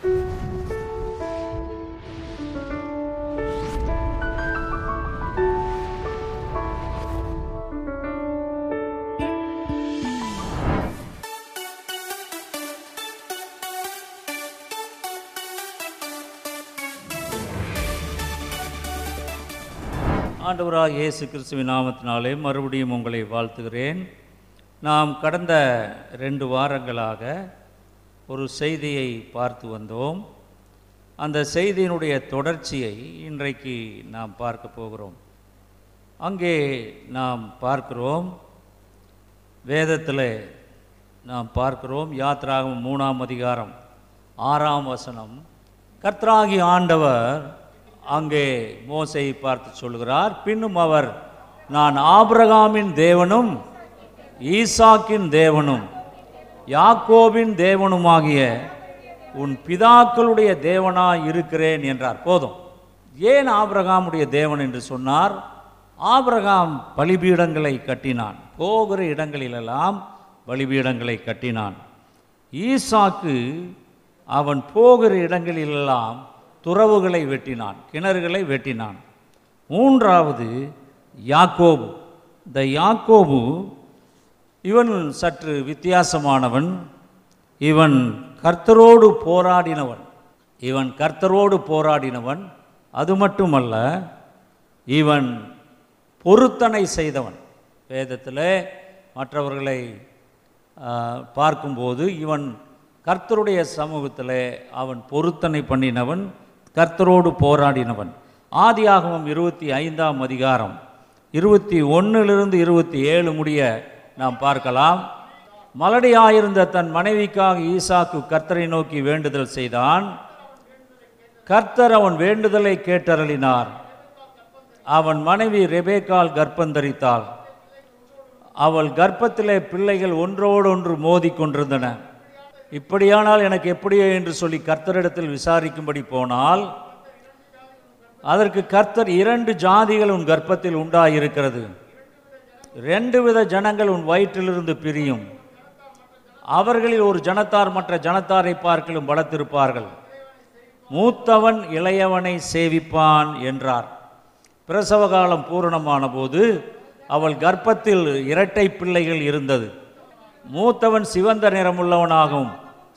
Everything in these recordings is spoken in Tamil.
ஆண்டவராக இயேசு கிறிஸ்துவின் நாமத்தினாலே மறுபடியும் உங்களை வாழ்த்துகிறேன். நாம் கடந்த ரெண்டு வாரங்களாக ஒரு செய்தியை பார்த்து வந்தோம். அந்த செய்தியினுடைய தொடர்ச்சியை இன்றைக்கு நாம் பார்க்க போகிறோம். அங்கே நாம் பார்க்கிறோம். வேதத்தில் நாம் பார்க்கிறோம். யாத்ராகம் மூணாம் அதிகாரம் ஆறாம் வசனம். கர்த்தராகி ஆண்டவர் அங்கே மோசையை பார்த்து சொல்கிறார். பின்னும் அவர் நான் ஆபிரகாமின் தேவனும் ஈசாக்கின் தேவனும் யாக்கோவின் தேவனுமாகிய உன் பிதாக்களுடைய தேவனாய் இருக்கிறேன் என்றார். போதும். ஏன் ஆபிரகாமுடைய தேவன் என்று சொன்னார்? ஆபிரகாம் பலிபீடங்களை கட்டினான். போகிற இடங்களிலெல்லாம் பலிபீடங்களை கட்டினான். ஈசாக்கு அவன் போகிற இடங்களிலெல்லாம் துறவுகளை வெட்டினான் கிணறுகளை வெட்டினான். மூன்றாவது யாக்கோபு. இந்த யாக்கோபு இவன் சற்று வித்தியாசமானவன். இவன் கர்த்தரோடு போராடினவன். இவன் கர்த்தரோடு போராடினவன். அது மட்டுமல்ல இவன் பொருத்தனை செய்தவன். வேதத்தில் மற்றவர்களை பார்க்கும்போது இவன் கர்த்தருடைய சமூகத்தில் அவன் பொருத்தனை பண்ணினவன் கர்த்தரோடு போராடினவன். ஆதியாகமம் இருபத்தி ஐந்தாம் அதிகாரம் இருபத்தி ஒன்றிலிருந்து இருபத்தி ஏழு முடிய நாம் பார்க்கலாம். மலடியாயிருந்த தன் மனைவிக்காக ஈசாக்கு கர்த்தரை நோக்கி வேண்டுதல் செய்தான். கர்த்தர் அவன் வேண்டுதலை கேட்டருளினார். அவன் மனைவி ரெபேக்கால் கர்ப்பந்தரித்தாள் அவள் கர்ப்பத்திலே பிள்ளைகள் ஒன்றோடொன்று மோதி கொண்டிருந்தன. இப்படியானால் எனக்கு எப்படியோ என்று சொல்லி கர்த்தரிடத்தில் விசாரிக்கும்படி போனால் அதற்கு கர்த்தர் இரண்டு ஜாதிகள் உன் கர்ப்பத்தில் உண்டாயிருக்கிறது. ரெண்டு வித ஜனங்கள் உன் வயிற்றிலிருந்து பிரியும். அவர்களில் ஒரு ஜனத்தார் மற்ற ஜனத்தாரை பார்க்கலும் பலத்திருப்பார்கள் மூத்தவன் இளையவனை சேவிப்பான் என்றார். பிரசவ காலம் பூரணமான போது அவள் கர்ப்பத்தில் இரட்டை பிள்ளைகள் இருந்தது. மூத்தவன் சிவந்த நிறமுள்ளவனாகவும்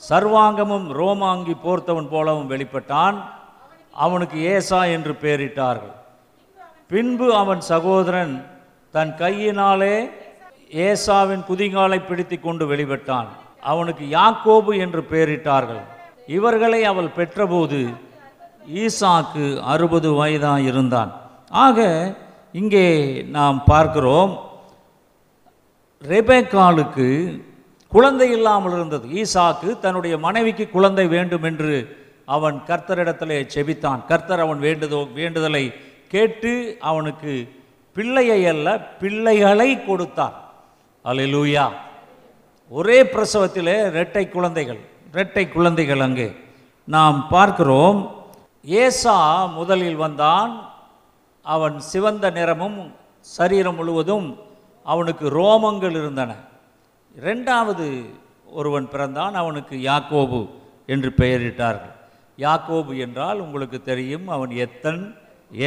சர்வாங்கமும் ரோமாங்கி போர்த்தவன் போலவும் வெளிப்பட்டான். அவனுக்கு ஏசா என்று பெயரிட்டார்கள் பின்பு அவன் சகோதரன் தன் கையினாலே ஏசாவின் குதிங்காலை பிடித்து கொண்டு வெளிப்பட்டான். அவனுக்கு யாக்கோபு என்று பெயரிட்டார்கள். இவர்களை அவள் பெற்றபோது ஈசாக்கு அறுபது வயதாக இருந்தான். ஆக இங்கே நாம் பார்க்கிறோம் ரெபேக்காலுக்கு குழந்தை இல்லாமல் இருந்தது. ஈசாக்கு தன்னுடைய மனைவிக்கு குழந்தை வேண்டும் என்று அவன் கர்த்தரிடத்திலே செபித்தான். கர்த்தர் அவன் வேண்டுதோ வேண்டுதலை கேட்டு அவனுக்கு பிள்ளையை அல்ல பிள்ளைகளை கொடுத்தார். அல்லேலூயா ஒரே பிரசவத்திலே இரட்டை குழந்தைகள் இரட்டை குழந்தைகள் அங்கே. நாம் பார்க்கிறோம் ஏசா முதலில் வந்தான் அவன் சிவந்த நிறமும் சரீரம் முழுவதும் அவனுக்கு ரோமங்கள் இருந்தன. இரண்டாவது ஒருவன் பிறந்தான் அவனுக்கு யாக்கோபு என்று பெயரிட்டார்கள். யாக்கோபு என்றால் உங்களுக்கு தெரியும் அவன் எத்தன்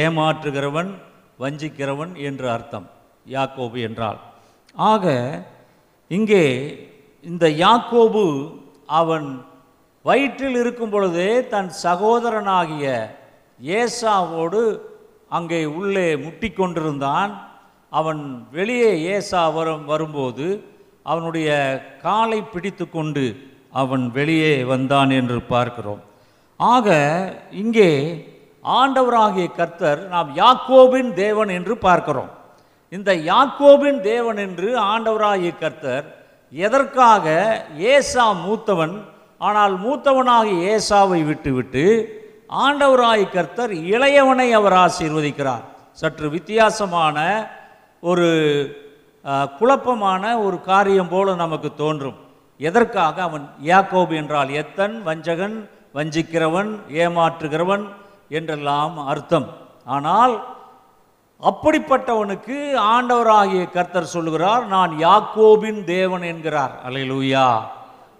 ஏமாற்றுகிறவன் வஞ்சிக்கிறவன் என்று அர்த்தம் யாக்கோபு என்றால். ஆக இங்கே இந்த யாக்கோபு அவன் வயிற்றில் இருக்கும் பொழுதே தன் சகோதரனாகிய ஏசாவோடு அங்கே உள்ளே முட்டி கொண்டிருந்தான். அவன் வெளியே ஏசா வரும் வரும்போது அவனுடைய காலை பிடித்து கொண்டு அவன் வெளியே வந்தான் என்று பார்க்கிறோம். ஆக இங்கே ஆண்டவராகிய கர்த்தர் நாம் யாக்கோபின் தேவன் என்று பார்க்கிறோம். இந்த யாக்கோபின் தேவன் என்று ஆண்டவராகிய கர்த்தர் எதற்காக ஏசா மூத்தவன் ஆனால் மூத்தவனாகிய ஏசாவை விட்டுவிட்டு ஆண்டவராய் கர்த்தர் இளையவனை அவர் ஆசீர்வதிக்கிறார். சற்று வித்தியாசமான ஒரு குழப்பமான ஒரு காரியம் போல நமக்கு தோன்றும். எதற்காக அவன் யாக்கோபு என்றால் எத்தன் வஞ்சகன் வஞ்சிக்கிறவன் ஏமாற்றுகிறவன் என்றெல்லாம் அர்த்தம். ஆனால் அப்படிப்பட்டவனுக்கு ஆண்டவராகிய கர்த்தர் சொல்லுகிறார் நான் யாக்கோபின் தேவன் என்கிறார். அலைலூயா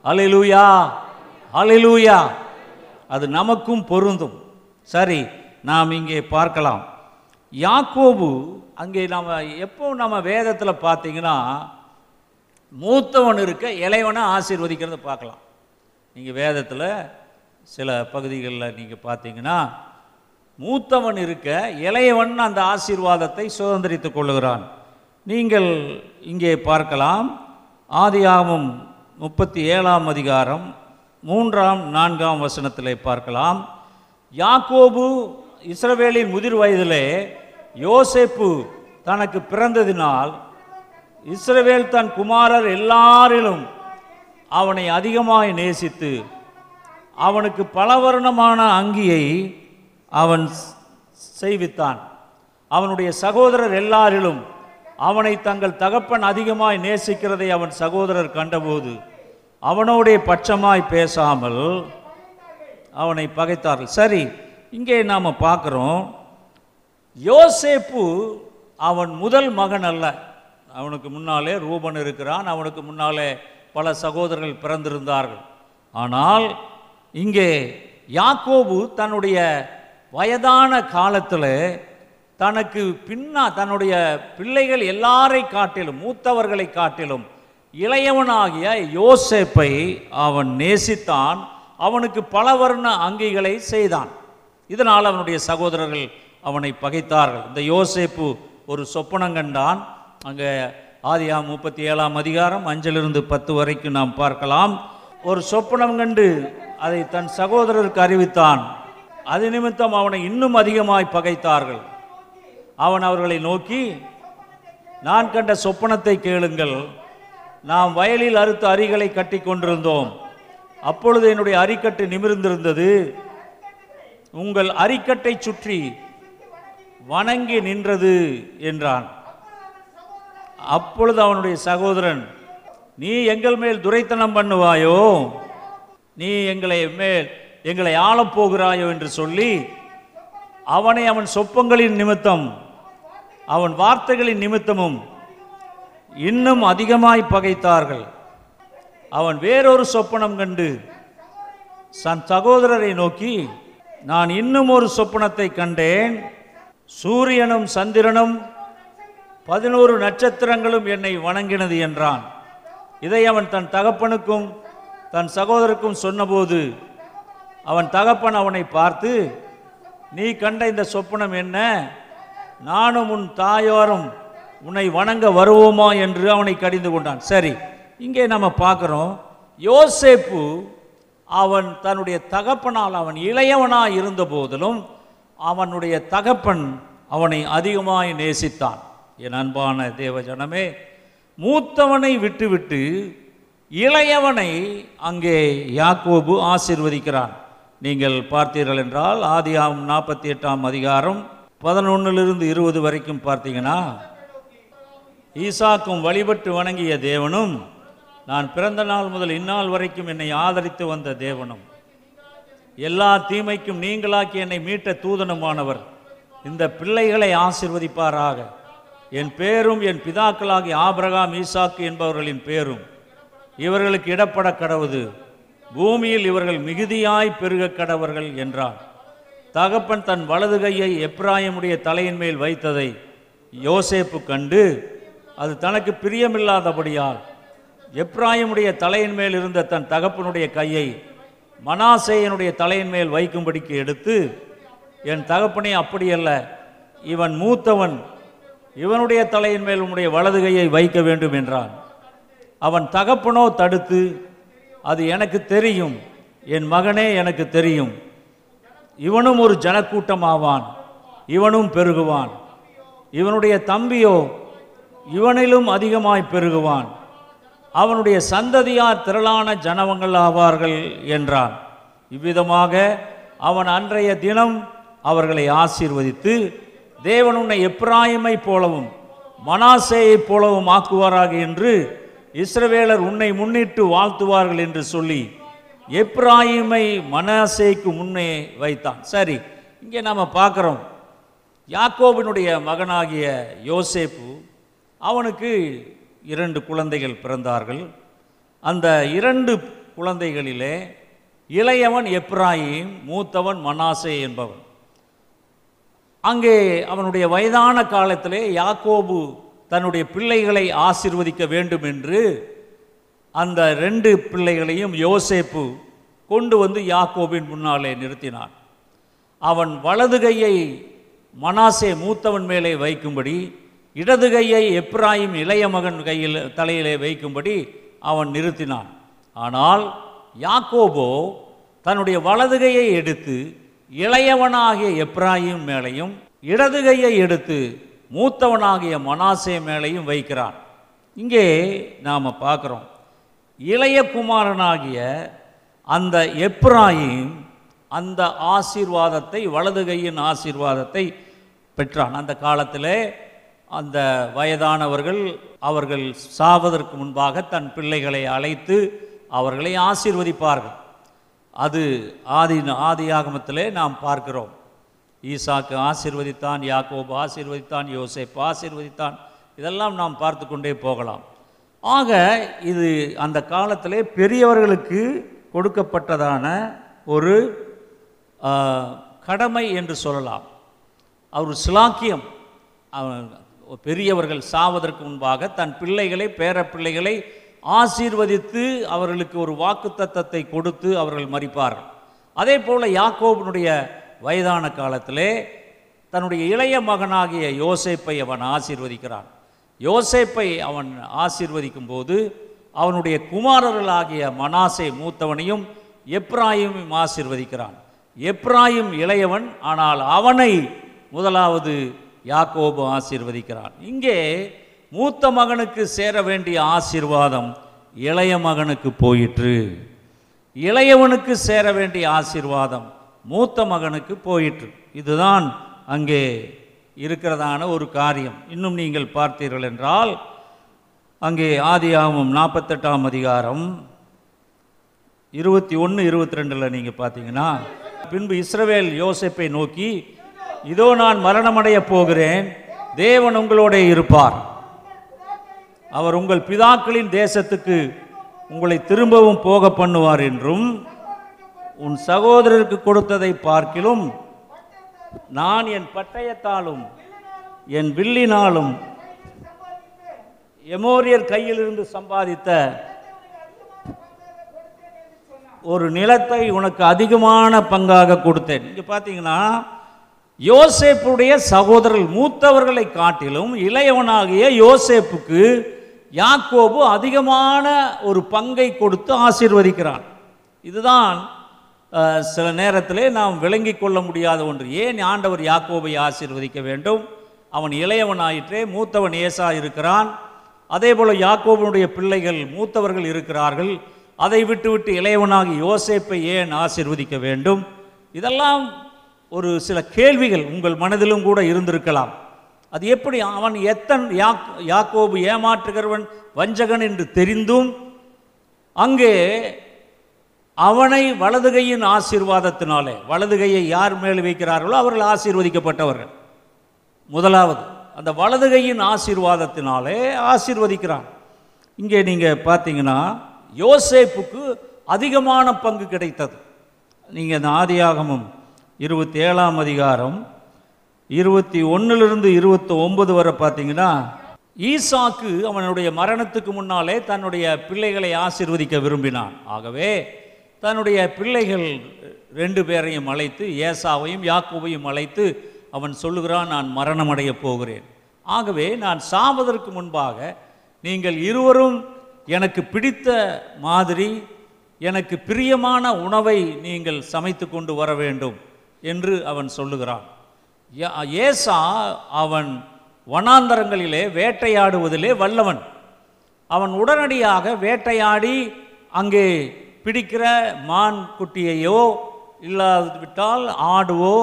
அலைலூயா அலைலூயா அது நமக்கும் பொருந்தும். சரி நாம் இங்கே பார்க்கலாம். யாக்கோபு அங்கே நம்ம எப்போ நம்ம வேதத்தில் பார்த்தீங்கன்னா மூத்தவன் இருக்க இளையவனை ஆசீர்வதிக்கிறத பார்க்கலாம். நீங்கள் வேதத்தில் சில பகுதிகளில் நீங்கள் பார்த்தீங்கன்னா மூத்தவன் இருக்க இளையவன் அந்த ஆசீர்வாதத்தை சுதந்திரித்துக் கொள்ளுகிறான். நீங்கள் இங்கே பார்க்கலாம். ஆதியாகமம் முப்பத்தி ஏழாம் அதிகாரம் மூன்றாம் நான்காம் வசனத்திலே பார்க்கலாம். யாக்கோபு இஸ்ரவேலின் முதிர் வயதிலே யோசேப்பு தனக்கு பிறந்ததினால் இஸ்ரவேல் தன் குமாரர் எல்லாரிலும் அவனை அதிகமாய் நேசித்து அவனுக்கு பலவர்ணமான அங்கியை அவன் செய்வித்தான். அவனுடைய சகோதரர் எல்லாரிலும் அவனை தங்கள் தகப்பன் அதிகமாய் நேசிக்கிறதை அவன் சகோதரர் கண்டபோது அவனோடைய பட்சமாய் பேசாமல் அவனை பகைத்தார்கள். சரி இங்கே நாம் பார்க்குறோம். யோசேப்பு அவன் முதல் மகன் அல்ல. அவனுக்கு முன்னாலே ரூபன் இருக்கிறான் அவனுக்கு முன்னாலே பல சகோதரர்கள் பிறந்திருந்தார்கள். ஆனால் இங்கே யாக்கோபு தன்னுடைய வயதான காலத்தில் தனக்கு பின்னா தன்னுடைய பிள்ளைகள் எல்லாரை காட்டிலும் மூத்தவர்களை காட்டிலும் இளையவனாகிய யோசேப்பை அவன் நேசித்தான் அவனுக்கு பல வர்ண அங்கிகளை செய்தான். இதனால் அவனுடைய சகோதரர்கள் அவனை பகைத்தார்கள். இந்த யோசேப்பு ஒரு சொப்பனம் கண்டான். அங்கே ஆதியா முப்பத்தி ஏழாம் அதிகாரம் அஞ்சிலிருந்து பத்து வரைக்கும் நாம் பார்க்கலாம். ஒரு சொப்பனம் கண்டு அதை தன் சகோதரருக்கு அறிவித்தான். அது நிமித்தம் அவனை இன்னும் அதிகமாய் பகைத்தார்கள். அவன் அவர்களை நோக்கி நான் கண்ட சொப்பனத்தை கேளுங்கள். நாம் வயலில் அறுத்த அரிகளை கட்டி கொண்டிருந்தோம். அப்பொழுது என்னுடைய அரிக்கட்டு நிமிர்ந்திருந்தது. உங்கள் அரிக்கட்டை சுற்றி வணங்கி நின்றது என்றான். அப்பொழுது அவனுடைய சகோதரன் நீ எங்கள் மேல் துரைத்தனம் பண்ணுவாயோ? நீ எங்களை மேல் எங்களை ஆளப் போகிறாயோ என்று சொல்லி அவனை அவன் சொப்பங்களின் நிமித்தம் அவன் வார்த்தைகளின் நிமித்தமும் இன்னும் அதிகமாய் பகைத்தார்கள். அவன் வேறொரு சொப்பனம் கண்டு தன் சகோதரரை நோக்கி நான் இன்னும் ஒரு சொப்பனத்தை கண்டேன். சூரியனும் சந்திரனும் பதினோரு நட்சத்திரங்களும் என்னை வணங்கினது என்றான். இதை அவன் தன் தகப்பனுக்கும் தன் சகோதரருக்கும் சொன்னபோது அவன் தகப்பன் அவனை பார்த்து நீ கண்ட இந்த சொப்பனம் என்ன? நானும் உன் தாயாரும் உன்னை வணங்க வருவோமா? என்று அவனை கடிந்து கொண்டான். சரி இங்கே நம்ம பார்க்குறோம். யோசேப்பு அவன் தன்னுடைய தகப்பனால் அவன் இளையவனாக இருந்த போதிலும் அவனுடைய தகப்பன் அவனை அதிகமாய் நேசித்தான். என் அன்பான தேவஜனமே மூத்தவனை விட்டுவிட்டு இளையவனை அங்கே யாக்கோபு ஆசிர்வதிக்கிறான். நீங்கள் பார்த்தீர்கள் என்றால் ஆதியாம் நாற்பத்தி எட்டாம் அதிகாரம் பதினொன்னிலிருந்து இருபது வரைக்கும் பார்த்தீங்கன்னா ஈசாக்கும் வழிபட்டு வணங்கிய தேவனும் நான் பிறந்த நாள் முதல் இந்நாள் வரைக்கும் என்னை ஆதரித்து வந்த தேவனும். எல்லா தீமைக்கும் நீங்களாக்கி என்னை மீட்ட தூதனுமானவர். இந்த பிள்ளைகளை ஆசிர்வதிப்பாராக. என் பேரும் என் பிதாக்களாகிய ஆபிரகாம் ஈசாக்கு என்பவர்களின் பேரும். இவர்களுக்கு இடப்பட கடவுது. பூமியில் இவர்கள் மிகுதியாய் பெருக கடவர்கள் என்றான் தகப்பன் தன் வலது கையை எப்ராயமுடைய தலையின் மேல் வைத்ததை யோசேப்பு கண்டு அது தனக்கு பிரியமில்லாதபடியால் எப்ராயமுடைய தலையின் மேல் இருந்த தன் தகப்பனுடைய கையை மனாசேயனுடைய தலையின் மேல் வைக்கும்படிக்கு எடுத்து என் தகப்பனே அப்படியல்ல. இவன் மூத்தவன். இவனுடைய தலையின் மேல் உன்னுடைய வலது கையை வைக்க வேண்டும் என்றான். அவன் தகப்பனோ தடுத்து அது எனக்கு தெரியும். என் மகனே எனக்கு தெரியும். இவனும் ஒரு ஜனக்கூட்டம் ஆவான் இவனும் பெருகுவான். இவனுடைய தம்பியோ இவனிலும் அதிகமாய் பெருகுவான். அவனுடைய சந்ததியார் திரளான ஜனவங்கள் ஆவார்கள் என்றான். இவ்விதமாக அவன் அன்றைய தினம் அவர்களை ஆசீர்வதித்து தேவன் உன்னை எப்ராயமை போலவும் மனாசேயைப் போலவும் ஆக்குவாராக என்று இஸ்ரவேலர் உன்னை முன்னிட்டு வாழ்த்துவார்கள் என்று சொல்லி எப்ராயிமை மனாசேக்கு முன்னே வைத்தான். சரி இங்கே நாம் பார்க்குறோம். யாக்கோவினுடைய மகனாகிய யோசேப்பு அவனுக்கு இரண்டு குழந்தைகள் பிறந்தார்கள். அந்த இரண்டு குழந்தைகளிலே இளையவன் எப்ராயிம் மூத்தவன் மனாசே என்பவன். அங்கே அவனுடைய வயதான காலத்திலே யாக்கோபு தன்னுடைய பிள்ளைகளை ஆசிர்வதிக்க வேண்டும் என்று அந்த ரெண்டு பிள்ளைகளையும் யோசேப்பு கொண்டு வந்து யாக்கோபின் முன்னாலே நிறுத்தினான். அவன் வலது கையை மனாசே மூத்தவன் மேலே வைக்கும்படி இடது கையை எப்ராயிம் இளைய மகன் கையில் தலையிலே வைக்கும்படி அவன் நிறுத்தினான். ஆனால் யாக்கோபோ தன்னுடைய வலது கையை எடுத்து இளையவனாகிய எப்ராயிம் மேலையும் இடது கையை எடுத்து மூத்தவனாகிய மனாசே மேலையும் வைக்கிறான். இங்கே நாம் பார்க்குறோம். இளைய குமாரனாகிய அந்த எப்ராயும் அந்த ஆசீர்வாதத்தை வலது கையின் ஆசீர்வாதத்தை பெற்றான். அந்த காலத்தில் அந்த வயதானவர்கள் அவர்கள் சாவதற்கு முன்பாக தன் பிள்ளைகளை அழைத்து அவர்களை ஆசீர்வதிப்பார்கள். அது ஆதி ஆதி ஆகமத்திலே நாம் பார்க்கிறோம். ஈசாக்கு ஆசீர்வதித்தான் யாக்கோபு ஆசீர்வதித்தான் யோசேப் ஆசீர்வதித்தான். இதெல்லாம் நாம் பார்த்து கொண்டே போகலாம். ஆக இது அந்த காலத்திலே பெரியவர்களுக்கு கொடுக்கப்பட்டதான ஒரு கடமை என்று சொல்லலாம். அவர் சிலாக்கியம். பெரியவர்கள் சாவதற்கு முன்பாக தன் பிள்ளைகளை பேர பிள்ளைகளை ஆசீர்வதித்து அவர்களுக்கு ஒரு வாக்குத்தத்தத்தை கொடுத்து அவர்கள் மறிப்பார்கள் அதே போல் யாக்கோபனுடைய வயதான காலத்திலே தன்னுடைய இளைய மகனாகிய யோசேப்பை அவன் ஆசீர்வதிக்கிறான். யோசேப்பை அவன் ஆசீர்வதிக்கும் போது அவனுடைய குமாரர்களாகிய மனாசே மூத்தவனையும் எப்ராயும் ஆசீர்வதிக்கிறான். எப்ராயிம் இளையவன் ஆனால் அவனை முதலாவது யாக்கோபு ஆசீர்வதிக்கிறான். இங்கே மூத்த மகனுக்கு சேர வேண்டிய ஆசீர்வாதம் இளைய மகனுக்கு போயிற்று. இளையவனுக்கு சேர வேண்டிய ஆசீர்வாதம் மூத்த மகனுக்கு போயிற்று. இதுதான் அங்கே இருக்கிறதான ஒரு காரியம். இன்னும் நீங்கள் பார்த்தீர்கள் என்றால் அங்கே ஆதியாகமம் நாற்பத்தெட்டாம் அதிகாரம் இருபத்தி ஒன்று இருபத்தி ரெண்டில் நீங்கள் பார்த்தீங்கன்னா பின்பு இஸ்ரவேல் யோசிப்பை நோக்கி இதோ நான் மரணமடைய போகிறேன் தேவன் உங்களோட இருப்பார். அவர் உங்கள் பிதாக்களின் தேசத்துக்கு உங்களை திரும்பவும் போக பண்ணுவார் என்றும் உன் சகோதரருக்கு கொடுத்ததை பார்க்கிலும் நான் என் பட்டயத்தாலும் என் வில்லினாலும் எமோரியர் கையிலிருந்து சம்பாதித்த ஒரு நிலத்தை உனக்கு அதிகமான பங்காக கொடுத்தேன். இங்கே பார்த்தீங்கன்னா யோசேப்புடைய சகோதரர்கள் மூத்தவர்களை காட்டிலும் இளையவனாகிய யோசேப்புக்கு யாக்கோபு அதிகமான ஒரு பங்கை கொடுத்து ஆசீர்வதிக்கிறான். இதுதான் சில நேரத்திலே நாம் விளங்கி கொள்ள முடியாத ஒன்று. ஏன் ஆண்டவர் யாக்கோபை ஆசீர்வதிக்க வேண்டும்? அவன் இளையவன் ஆயிற்றே மூத்தவன் ஏசா இருக்கிறான். அதே போல யாக்கோபனுடைய பிள்ளைகள் மூத்தவர்கள் இருக்கிறார்கள். அதை விட்டுவிட்டு இளையவனாகி யோசேப்பை ஏன் ஆசீர்வதிக்க வேண்டும்? இதெல்லாம் ஒரு சில கேள்விகள் உங்கள் மனதிலும் கூட இருந்திருக்கலாம். அது எப்படி அவன் எத்தன் யாக் யாக்கோபு ஏமாற்றுகிறவன் வஞ்சகன் என்று தெரிந்தும் அங்கே அவனை வலதுகையின் ஆசீர்வாதத்தினாலே வலதுகையை யார் மேல் வைக்கிறார்களோ அவர்கள் ஆசீர்வதிக்கப்பட்டவர்கள். முதலாவது அந்த வலதுகையின் ஆசீர்வாதத்தினாலே ஆசீர்வதிக்கிறான். இங்கே நீங்கள் பார்த்தீங்கன்னா யோசேப்புக்கு அதிகமான பங்கு கிடைத்தது. நீங்கள் இந்த ஆதியாகமும் இருபத்தி ஏழாம் அதிகாரம் இருபத்தி ஒன்றிலிருந்து இருபத்தி ஒன்பது வரை பார்த்தீங்கன்னா ஈசாக்கு அவனுடைய மரணத்துக்கு முன்னாலே தன்னுடைய பிள்ளைகளை ஆசீர்வதிக்க விரும்பினான். ஆகவே தன்னுடைய பிள்ளைகள் ரெண்டு பேரையும் அழைத்து ஏசாவையும் யாக்கோவையும் அழைத்து அவன் சொல்லுகிறான் நான் மரணமடைய போகிறேன். ஆகவே நான் சாவதற்கு முன்பாக நீங்கள் இருவரும் எனக்கு பிடித்த மாதிரி எனக்கு பிரியமான உணவை நீங்கள் சமைத்து கொண்டு வர வேண்டும் என்று அவன் சொல்லுகிறான். ஏசா அவன் வனாந்தரங்களிலே வேட்டையாடுவதிலே வல்லவன். அவன் உடனடியாக வேட்டையாடி அங்கே பிடிக்கிற மான் குட்டியையோ இல்லாவிட்டால் ஆடுவோ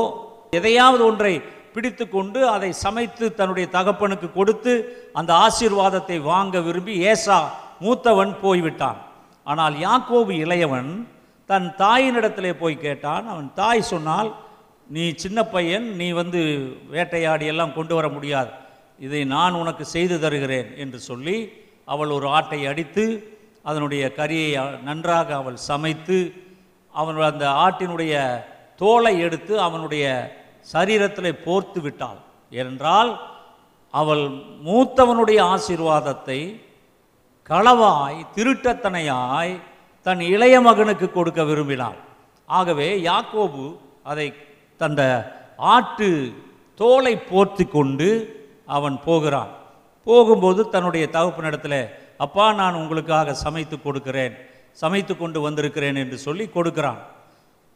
எதையாவது ஒன்றை பிடித்து கொண்டு அதை சமைத்து தன்னுடைய தகப்பனுக்கு கொடுத்து அந்த ஆசீர்வாதத்தை வாங்க விரும்பி ஏசா மூத்தவன் போய்விட்டான். ஆனால் யாக்கோபு இளையவன் தன் தாயினிடத்திலே போய் கேட்டான். அவன் தாய் சொன்னால் நீ சின்ன பையன் நீ வந்து வேட்டையாடி எல்லாம் கொண்டு வர முடியாது. இதை நான் உனக்கு செய்து தருகிறேன் என்று சொல்லி அவள் ஒரு ஆட்டை அடித்து அதனுடைய கறியை நன்றாக அவள் சமைத்து அவன் அந்த ஆட்டினுடைய தோலை எடுத்து அவனுடைய சரீரத்தில் போர்த்து விட்டாள். ஏனென்றால் அவள் மூத்தவனுடைய ஆசீர்வாதத்தை களவாய் திருட்டத்தனையாய் தன் இளைய மகனுக்கு கொடுக்க விரும்பினாள். ஆகவே யாக்கோபு அதை தந்த ஆட்டு தோலை போர்த்தி கொண்டு அவன் போகிறான். போகும்போது தன்னுடைய தகப்பனிடத்தில் அப்பா நான் உங்களுக்காக சமைத்து கொடுக்கிறேன் சமைத்து கொண்டு வந்திருக்கிறேன் என்று சொல்லி கொடுக்கிறான்.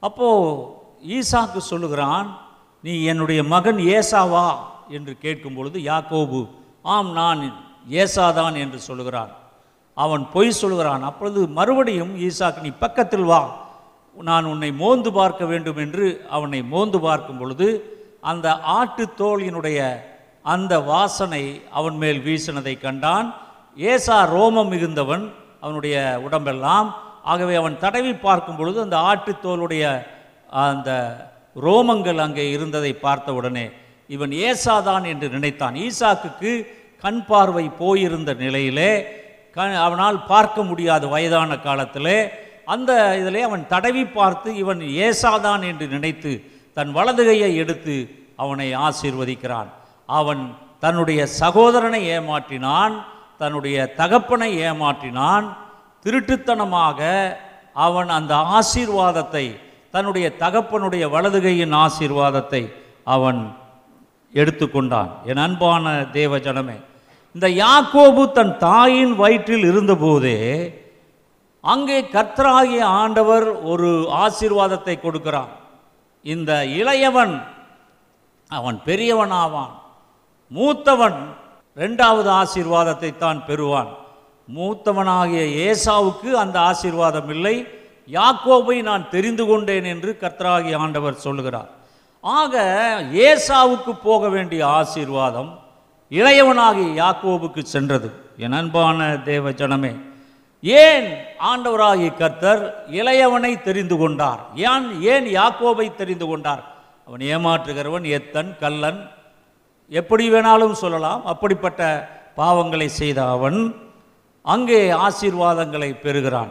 அப்போது ஈசாக்கு சொல்லுகிறான் நீ என்னுடைய மகன் ஏசாவா? என்று கேட்கும் பொழுது யாக்கோபு ஆம் நான் ஏசாதான் என்று சொல்லுகிறான். அவன் பொய் சொல்லுகிறான். அப்பொழுது மறுபடியும் ஈசாக்கு நீ பக்கத்தில் வா நான் உன்னை மோந்து பார்க்க வேண்டும் என்று அவனை மோந்து பார்க்கும் பொழுது அந்த ஆட்டு தோலினுடைய அந்த வாசனை அவன் மேல் வீசினதை கண்டான். ஏசா ரோமம் மிகுந்தவன் அவனுடைய உடம்பெல்லாம். ஆகவே அவன் தடவி பார்க்கும் பொழுது அந்த ஆட்டுத்தோலுடைய அந்த ரோமங்கள் அங்கே இருந்ததை பார்த்த உடனே இவன் ஏசாதான் என்று நினைத்தான். ஈசாக்குக்கு கண் பார்வை போயிருந்த நிலையிலே க அவனால் பார்க்க முடியாத வயதான காலத்திலே அந்த இதிலே அவன் தடவி பார்த்து இவன் ஏசாதான் என்று நினைத்து தன் வலதுகையை எடுத்து அவனை ஆசீர்வதிக்கிறான். அவன் தன்னுடைய சகோதரனை ஏமாற்றினான். தன்னுடைய தகப்பனை ஏமாற்றினான். திருட்டுத்தனமாக அவன் அந்த ஆசீர்வாதத்தை தன்னுடைய தகப்பனுடைய வலதுகையின் ஆசீர்வாதத்தை அவன் எடுத்துக்கொண்டான். என் அன்பான தேவ ஜனமே இந்த யாக்கோபு தன் தாயின் வயிற்றில் இருந்தபோதே அங்கே கர்த்தராகிய ஆண்டவர் ஒரு ஆசீர்வாதத்தை கொடுக்கிறான் இந்த இளையவன் அவன் பெரியவன் ஆவான் மூத்தவன் ரெண்டாவது ஆசீர்வாதத்தை தான் பெறுவான். மூத்தவனாகிய ஏசாவுக்கு அந்த ஆசீர்வாதம் இல்லை. யாக்கோபை நான் தெரிந்து கொண்டேன் என்று கர்த்தராகிய ஆண்டவர் சொல்லுகிறார். ஆக ஏசாவுக்கு போக வேண்டிய ஆசீர்வாதம் இளையவனாகிய யாக்கோபுக்கு சென்றது. என் அன்பான தேவ ஜனமே ஏன் ஆண்டவராகிய கர்த்தர் இளையவனை தெரிந்து கொண்டார்? ஏன் ஏன் யாக்கோபை தெரிந்து கொண்டார்? அவன் ஏமாற்றுகிறவன் எத்தன் கல்லன் எப்படி வேணாலும் சொல்லலாம் அப்படிப்பட்ட பாவங்களை செய்த அவன் அங்கே ஆசீர்வாதங்களை பெறுகிறான்.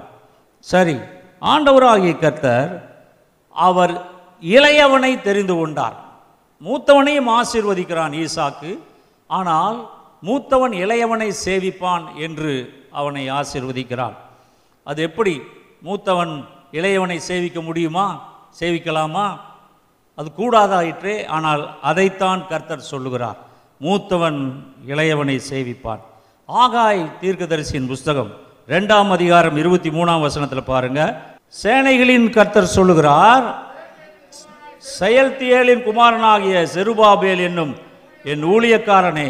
சரி ஆண்டவராகிய கர்த்தர் அவர் இளையவனை தெரிந்து கொண்டார். மூத்தவனையும் ஆசீர்வதிக்கிறான் ஈசாக்கு ஆனால் மூத்தவன் இளையவனை சேவிப்பான் என்று அவனை ஆசீர்வதிக்கிறான். அது எப்படி? மூத்தவன் இளையவனை சேவிக்க முடியுமா? சேவிக்கலாமா? அது கூடாதாயிற்றே ஆனால் அதைத்தான் கர்த்தர் சொல்லுகிறார். மூத்தவன் இளையவனை சேவிப்பான். ஆகாய் தீர்க்கதரிசியின் புஸ்தகம் ரெண்டாம் அதிகாரம் இருபத்தி மூணாம் வசனத்தில் பாருங்க. சேனைகளின் கர்த்தர் சொல்லுகிறார் செயல்தியேலின் குமாரனாகிய செருபாபேல் என்னும் என் ஊழியக்காரனே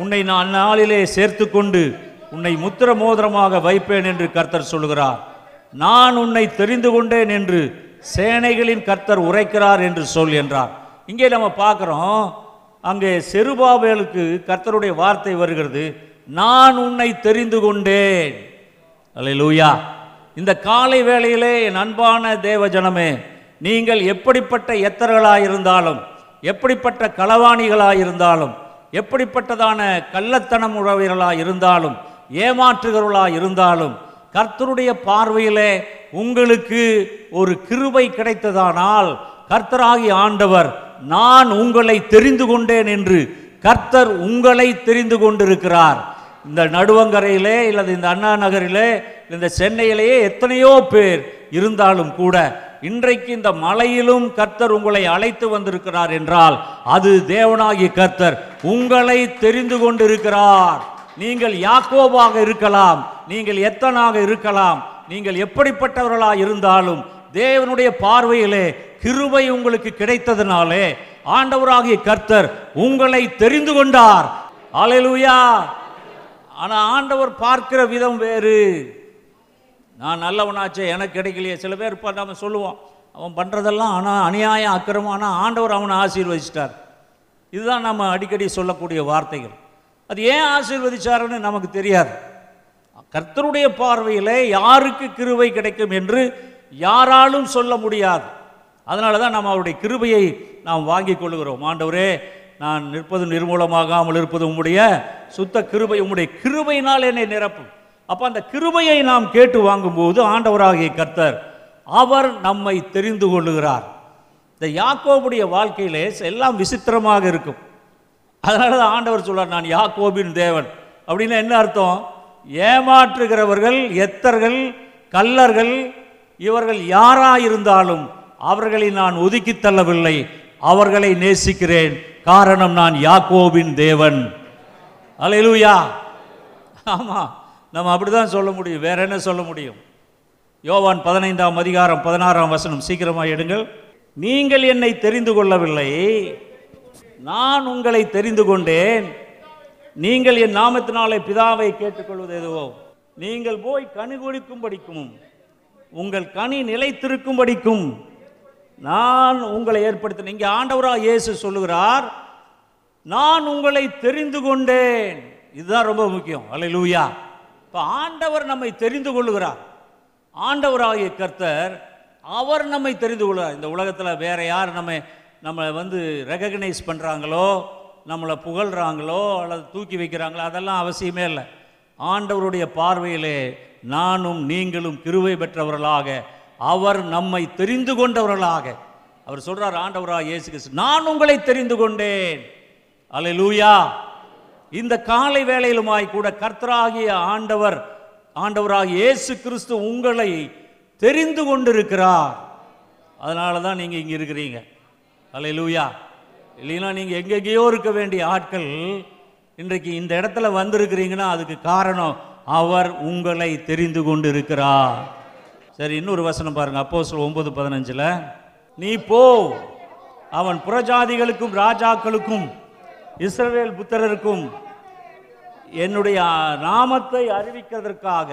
உன்னை நான் நாளிலே சேர்த்து கொண்டு உன்னை முத்திர மோதிரமாக வைப்பேன் என்று கர்த்தர் சொல்லுகிறார். நான் உன்னை தெரிந்து கொண்டேன் என்று சேனைகளின் கர்த்தர் உரைக்கிறார் என்று சொல் என்றார். இங்கே நம்ம பார்க்குறோம் அங்கே செருபாவேலுக்கு கர்த்தருடைய வார்த்தை வருகிறது. நான் உன்னை தெரிந்து கொண்டேன். அல்லேலூயா. இந்த காலை வேளையிலே என் அன்பான தேவ ஜனமே நீங்கள் எப்படிப்பட்ட எத்தர்களாயிருந்தாலும் எப்படிப்பட்ட களவாணிகளாயிருந்தாலும் எப்படிப்பட்டதான கள்ளத்தனம் உறவியர்களாக இருந்தாலும் ஏமாற்றுகிறவர்களாக இருந்தாலும் கர்த்தருடைய பார்வையிலே உங்களுக்கு ஒரு கிருபை கிடைத்ததானால் கர்த்தராகி ஆண்டவர் நான் உங்களை தெரிந்து கொண்டேன் என்று கர்த்தர் உங்களை தெரிந்து கொண்டிருக்கிறார். இந்த நடுவங்கரையிலே இல்லது இந்த அண்ணா நகரிலே இந்த சென்னையிலேயே எத்தனையோ பேர் இருந்தாலும் கூட இன்றைக்கு இந்த மலையிலும் கர்த்தர் உங்களை அழைத்து வந்திருக்கிறார் என்றால் அது தேவனாகிய கர்த்தர் உங்களை தெரிந்து கொண்டிருக்கிறார். நீங்கள் யாக்கோபாக இருக்கலாம் நீங்கள் எத்தனாக இருக்கலாம்? நீங்கள் எப்படிப்பட்டவர்களாக இருந்தாலும் தேவனுடைய பார்வையிலே கிருபை உங்களுக்கு கிடைத்ததுனாலே ஆண்டவராகிய கர்த்தர் உங்களை தெரிந்து கொண்டார். அலையலூயா ஆனால் ஆண்டவர் பார்க்கிற விதம் வேறு. நான் நல்லவனாச்சே எனக்கு கிடைக்கலையே. சில பேர் இப்போ நம்ம சொல்லுவோம் அவன் பண்ணுறதெல்லாம் ஆனால் அநியாயம் அக்கிரமம். ஆனால் ஆண்டவர் அவனை ஆசீர்வதிச்சிட்டார். இதுதான் நம்ம அடிக்கடி சொல்லக்கூடிய வார்த்தைகள். அது ஏன் ஆசீர்வதிச்சாருன்னு நமக்கு தெரியாது. கர்த்தருடைய பார்வையிலே யாருக்கு கிருபை கிடைக்கும் என்று யாராலும் சொல்ல முடியாது. அதனால தான் நாம் அவருடைய கிருபையை நாம் வாங்கிக் கொள்கிறோம் ஆண்டவரே நான் நிற்பது நிர்மூலமாகாமல் இருப்பது உம்முடைய சுத்த கிருபை உம்முடைய கிருபையினால் என்னை நிரப்பும். அப்போ அந்த கிருபையை நாம் கேட்டு வாங்கும்போது ஆண்டவராகிய கர்த்தர் அவர் நம்மை தெரிந்து கொள்ளுகிறார். இந்த யாக்கோபுடைய வாழ்க்கையிலே எல்லாம் விசித்திரமாக இருக்கும். அதனால தான் ஆண்டவர் சொல்றார் நான் யாக்கோபின் தேவன். அப்படின்னு என்ன அர்த்தம்? ஏமாற்றுகிறவர்கள் எத்தர்கள் கள்ளர்கள் இவர்கள் யாராயிருந்தாலும் அவர்களை நான் ஒதுக்கி தள்ளவில்லை. அவர்களை நேசிக்கிறேன். காரணம் நான் யாக்கோவின் தேவன். அல்லேலூயா ஆமாம் நம்ம அப்படிதான் சொல்ல முடியும். வேற என்ன சொல்ல முடியும்? யோவான் பதினைந்தாம் அதிகாரம் பதினாறாம் வசனம். சீக்கிரமாக எடுங்கள். நீங்கள் என்னை தெரிந்து கொள்ளவில்லை. நான் உங்களை தெரிந்து கொண்டேன். நீங்கள் என் நாமத்தினாலே பிதாவை கேட்டுக்கொள்வது எதுவோ? நீங்கள் போய் கனி கொடுக்கும்படிக்கும் உங்கள் கனி நிலைத்திருக்கும்படிக்கும் நான் உங்களை ஏற்படுத்தினேன். இங்கே ஆண்டவராக இயேசு சொல்லுகிறார் நான் உங்களை தெரிந்து கொண்டேன். இதுதான் ரொம்ப முக்கியம். அலை லூயா இப்போ ஆண்டவர் நம்மை தெரிந்து கொள்ளுகிறார். ஆண்டவராகிய கர்த்தர் அவர் நம்மை தெரிந்து கொள்கிறார். இந்த உலகத்தில் வேற யார் நம்ம நம்மளை வந்து ரெகக்னைஸ் பண்ணுறாங்களோ நம்மளை புகழ்கிறாங்களோ அல்லது தூக்கி வைக்கிறாங்களோ அதெல்லாம் அவசியமே இல்லை. ஆண்டவருடைய பார்வையிலே நானும் நீங்களும் கிருவை பெற்றவர்களாக அவர் நம்மை தெரிந்து கொண்டவர்களாக. அவர் சொல்றார் ஆண்டவராக இயேசு கிறிஸ்து நான் உங்களை தெரிந்து கொண்டேன். அலை லூயா இந்த காலை வேளையிலுமாய் கூட கர்த்தராகிய ஆண்டவர் ஆண்டவராக இயேசு கிறிஸ்து உங்களை தெரிந்து கொண்டிருக்கிறார். அதனால தான் நீங்கள் இங்கே இருக்கிறீங்க. அலை லூயா இல்லைன்னா நீங்கள் எங்கெங்கேயோ இருக்க வேண்டிய ஆட்கள் இன்றைக்கு இந்த இடத்துல வந்திருக்கிறீங்கன்னா அதுக்கு காரணம் அவர் உங்களை தெரிந்து கொண்டு இருக்கிறார் சரி இன்னொரு வசனம் பாருங்க அப்போஸ்தலர் ஒன்பது பதினஞ்சில் நீ போ அவன் புறஜாதிகளுக்கும் ராஜாக்களுக்கும் இஸ்ரவேல் புத்திரருக்கும் என்னுடைய நாமத்தை அறிவிக்கிறதற்காக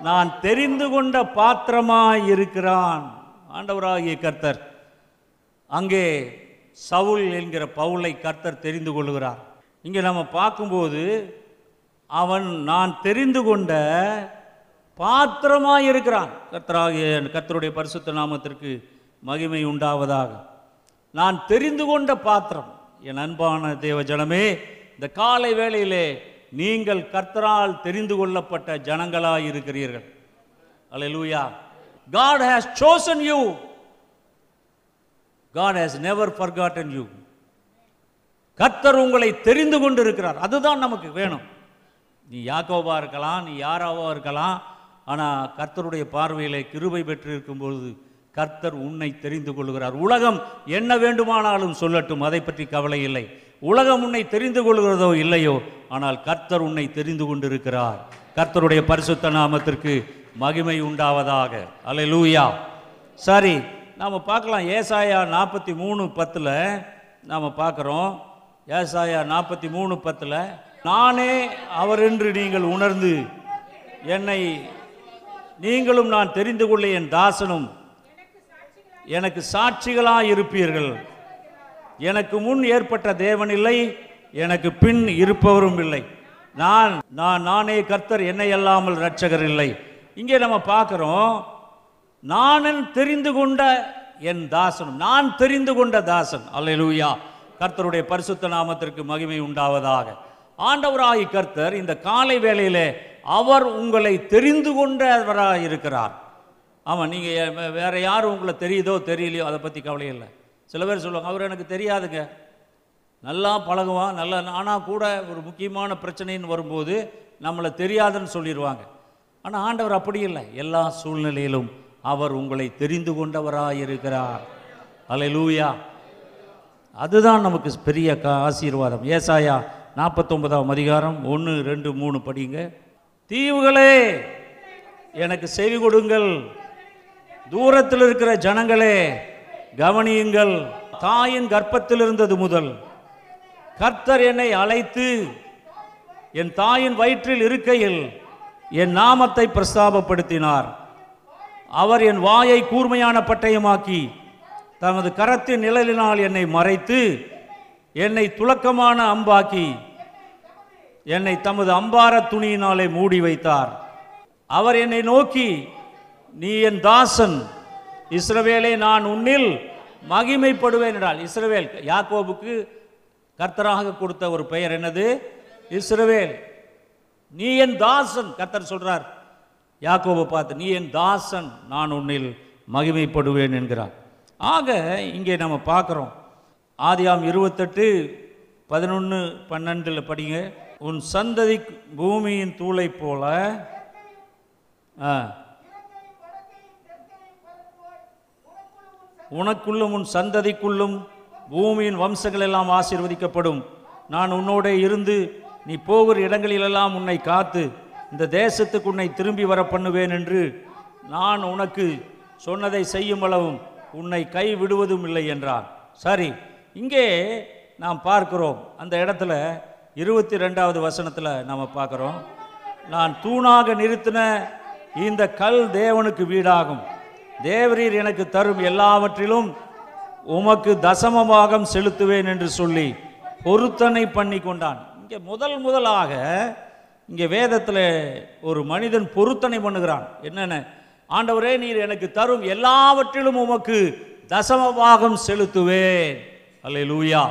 நான் தெரிந்து கொண்ட பாத்திரமாய் இருக்கிறான். ஆண்டவராகிய கர்த்தர் அங்கே சவுல் என்கிற பவுலை கர்த்தர் தெரிந்து கொள்கிறார் இங்கே நம்ம பார்க்கும்போது அவன் நான் தெரிந்து கொண்ட பாத்திரமாக இருக்கிறான். கர்த்தராகிய கர்த்தருடைய பரிசுத்த நாமத்திற்கு மகிமை உண்டாவதாக. நான் தெரிந்து கொண்ட பாத்திரம். என் அன்பான தேவ ஜனமே இந்த காலை வேளையிலே நீங்கள் கர்த்தரால் தெரிந்து கொள்ளப்பட்ட ஜனங்களாக இருக்கிறீர்கள். Hallelujah God has chosen you God has never forgotten you கர்த்தர் உங்களை தெரிந்து கொண்டு இருக்கிறார் அதுதான் நமக்கு வேணும். நீ யாக்கோவாக இருக்கலாம் நீ யாராவோ இருக்கலாம் ஆனால் கர்த்தருடைய பார்வையில் கிருபை பெற்றிருக்கும் பொழுது கர்த்தர் உன்னை தெரிந்து கொள்கிறார். உலகம் என்ன வேண்டுமானாலும் சொல்லட்டும் அதை பற்றி கவலை இல்லை. உலகம் உன்னை தெரிந்து கொள்கிறதோ இல்லையோ ஆனால் கர்த்தர் உன்னை தெரிந்து கொண்டிருக்கிறார். கர்த்தருடைய பரிசுத்த நாமத்திற்கு மகிமை உண்டாவதாக. அலை லூயா சரி நாம் பார்க்கலாம். ஏசாயா நாற்பத்தி மூணு பத்தில் நாம் பார்க்குறோம். ஏசாயா நாற்பத்தி மூணு பத்தில் நானே அவர் என்று நீங்கள் உணர்ந்து என்னை நீங்களும் நான் தெரிந்து கொள்ள என் தாசனும் எனக்கு சாட்சிகளாக இருப்பீர்கள். எனக்கு முன் ஏற்பட்ட தேவன் இல்லை எனக்கு பின் இருப்பவரும் இல்லை. நான் நான் நானே கர்த்தர் என்னை அல்லாமல் ரட்சகர் இல்லை. இங்கே நம்ம பார்க்குறோம் நானன் தெரிந்து கொண்ட என் தாசன் நான் தெரிந்து கொண்ட தாசன். அல்லூயா கர்த்தருடைய பரிசுத்த நாமத்திற்கு மகிமை உண்டாவதாக. ஆண்டவராகி கர்த்தர் இந்த காலை வேளையிலே அவர் உங்களை தெரிந்து கொண்டவராக இருக்கிறார். ஆமாம் நீங்கள் வேறு யார் உங்களை தெரியுதோ தெரியலையோ அதை பற்றி கவலை இல்லை. சில பேர் சொல்லுவாங்க அவர் எனக்கு தெரியாதுங்க. நல்லா பழகுவான் நல்லா ஆனால் கூட ஒரு முக்கியமான பிரச்சனைன்னு வரும்போது நம்மளை தெரியாதுன்னு சொல்லிடுவாங்க. ஆனால் ஆண்டவர் அப்படி இல்லை. எல்லா சூழ்நிலையிலும் அவர் உங்களை தெரிந்து கொண்டவராக அலையலூயா அதுதான் நமக்கு பெரிய கா ஆசீர்வாதம். ஏசாயா நாற்பத்தொன்பதாம் அதிகாரம் ஒன்று ரெண்டு மூணு படிங்க. தீவுகளே எனக்கு செவி கொடுங்கள். தூரத்தில் இருக்கிற ஜனங்களே கவனியுங்கள். தாயின் கர்ப்பத்தில் இருந்தது முதல். கர்த்தர் என்னை அழைத்து என் தாயின் வயிற்றில் இருக்கையில் என் நாமத்தை பிரஸ்தாபப்படுத்தினார். அவர் என் வாயை கூர்மையான பட்டயமாக்கி தமது கரத்தின் நிழலினால் என்னை மறைத்து என்னை துலக்கமான அம்பாக்கி என்னை தமது அம்பார துணியினாலே மூடி வைத்தார். அவர் என்னை நோக்கி நீ என் தாசன். இஸ்ரவேலை நான் உன்னில் மகிமைப்படுவேன் என்றால் இஸ்ரவேல் யாக்கோபுக்கு கர்த்தராக கொடுத்த ஒரு பெயர் என்னது? இஸ்ரவேல். நீ என் தாசன் கர்த்தர் சொல்றார். யாக்கோவை பார்த்து நீ என் தாசன் நான் உன்னில் மகிமைப்படுவேன் என்கிறார். ஆக இங்கே நம்ம பார்க்குறோம். ஆதியாம் இருபத்தெட்டு பதினொன்று பன்னெண்டில் படிங்க. உன் சந்ததி பூமியின் தூளைப் போல ஆ உனக்குள்ளும் உன் சந்ததிக்குள்ளும் பூமியின் வம்சங்கள் எல்லாம் ஆசீர்வதிக்கப்படும். நான் உன்னோட இருந்து நீ போகிற இடங்களிலெல்லாம் உன்னை காத்து இந்த தேசத்துக்கு உன்னை திரும்பி வர பண்ணுவேன் என்று நான் உனக்கு சொன்னதை செய்யும் அளவும் உன்னை கை விடுவதும் இல்லை என்றான் சரி இங்கே நாம் பார்க்கிறோம். அந்த இடத்துல இருபத்தி ரெண்டாவது வசனத்தில் நாம் பார்க்குறோம். நான் தூணாக நிறுத்தின இந்த கல் தேவனுக்கு வீடாகும். தேவரீர் எனக்கு தரும் எல்லாவற்றிலும் உமக்கு தசமபாகம் செலுத்துவேன் என்று சொல்லி பொருத்தனை பண்ணி கொண்டான் இங்கே முதல் முதலாக இங்கே வேதத்தில் ஒரு மனிதன் பொருத்தனை பண்ணுகிறான். என்னென்ன? ஆண்டவரே நீர் எனக்கு தரும் எல்லாவற்றிலும் உமக்கு தசமபாகம் செலுத்துவேன். அல்ல லூயா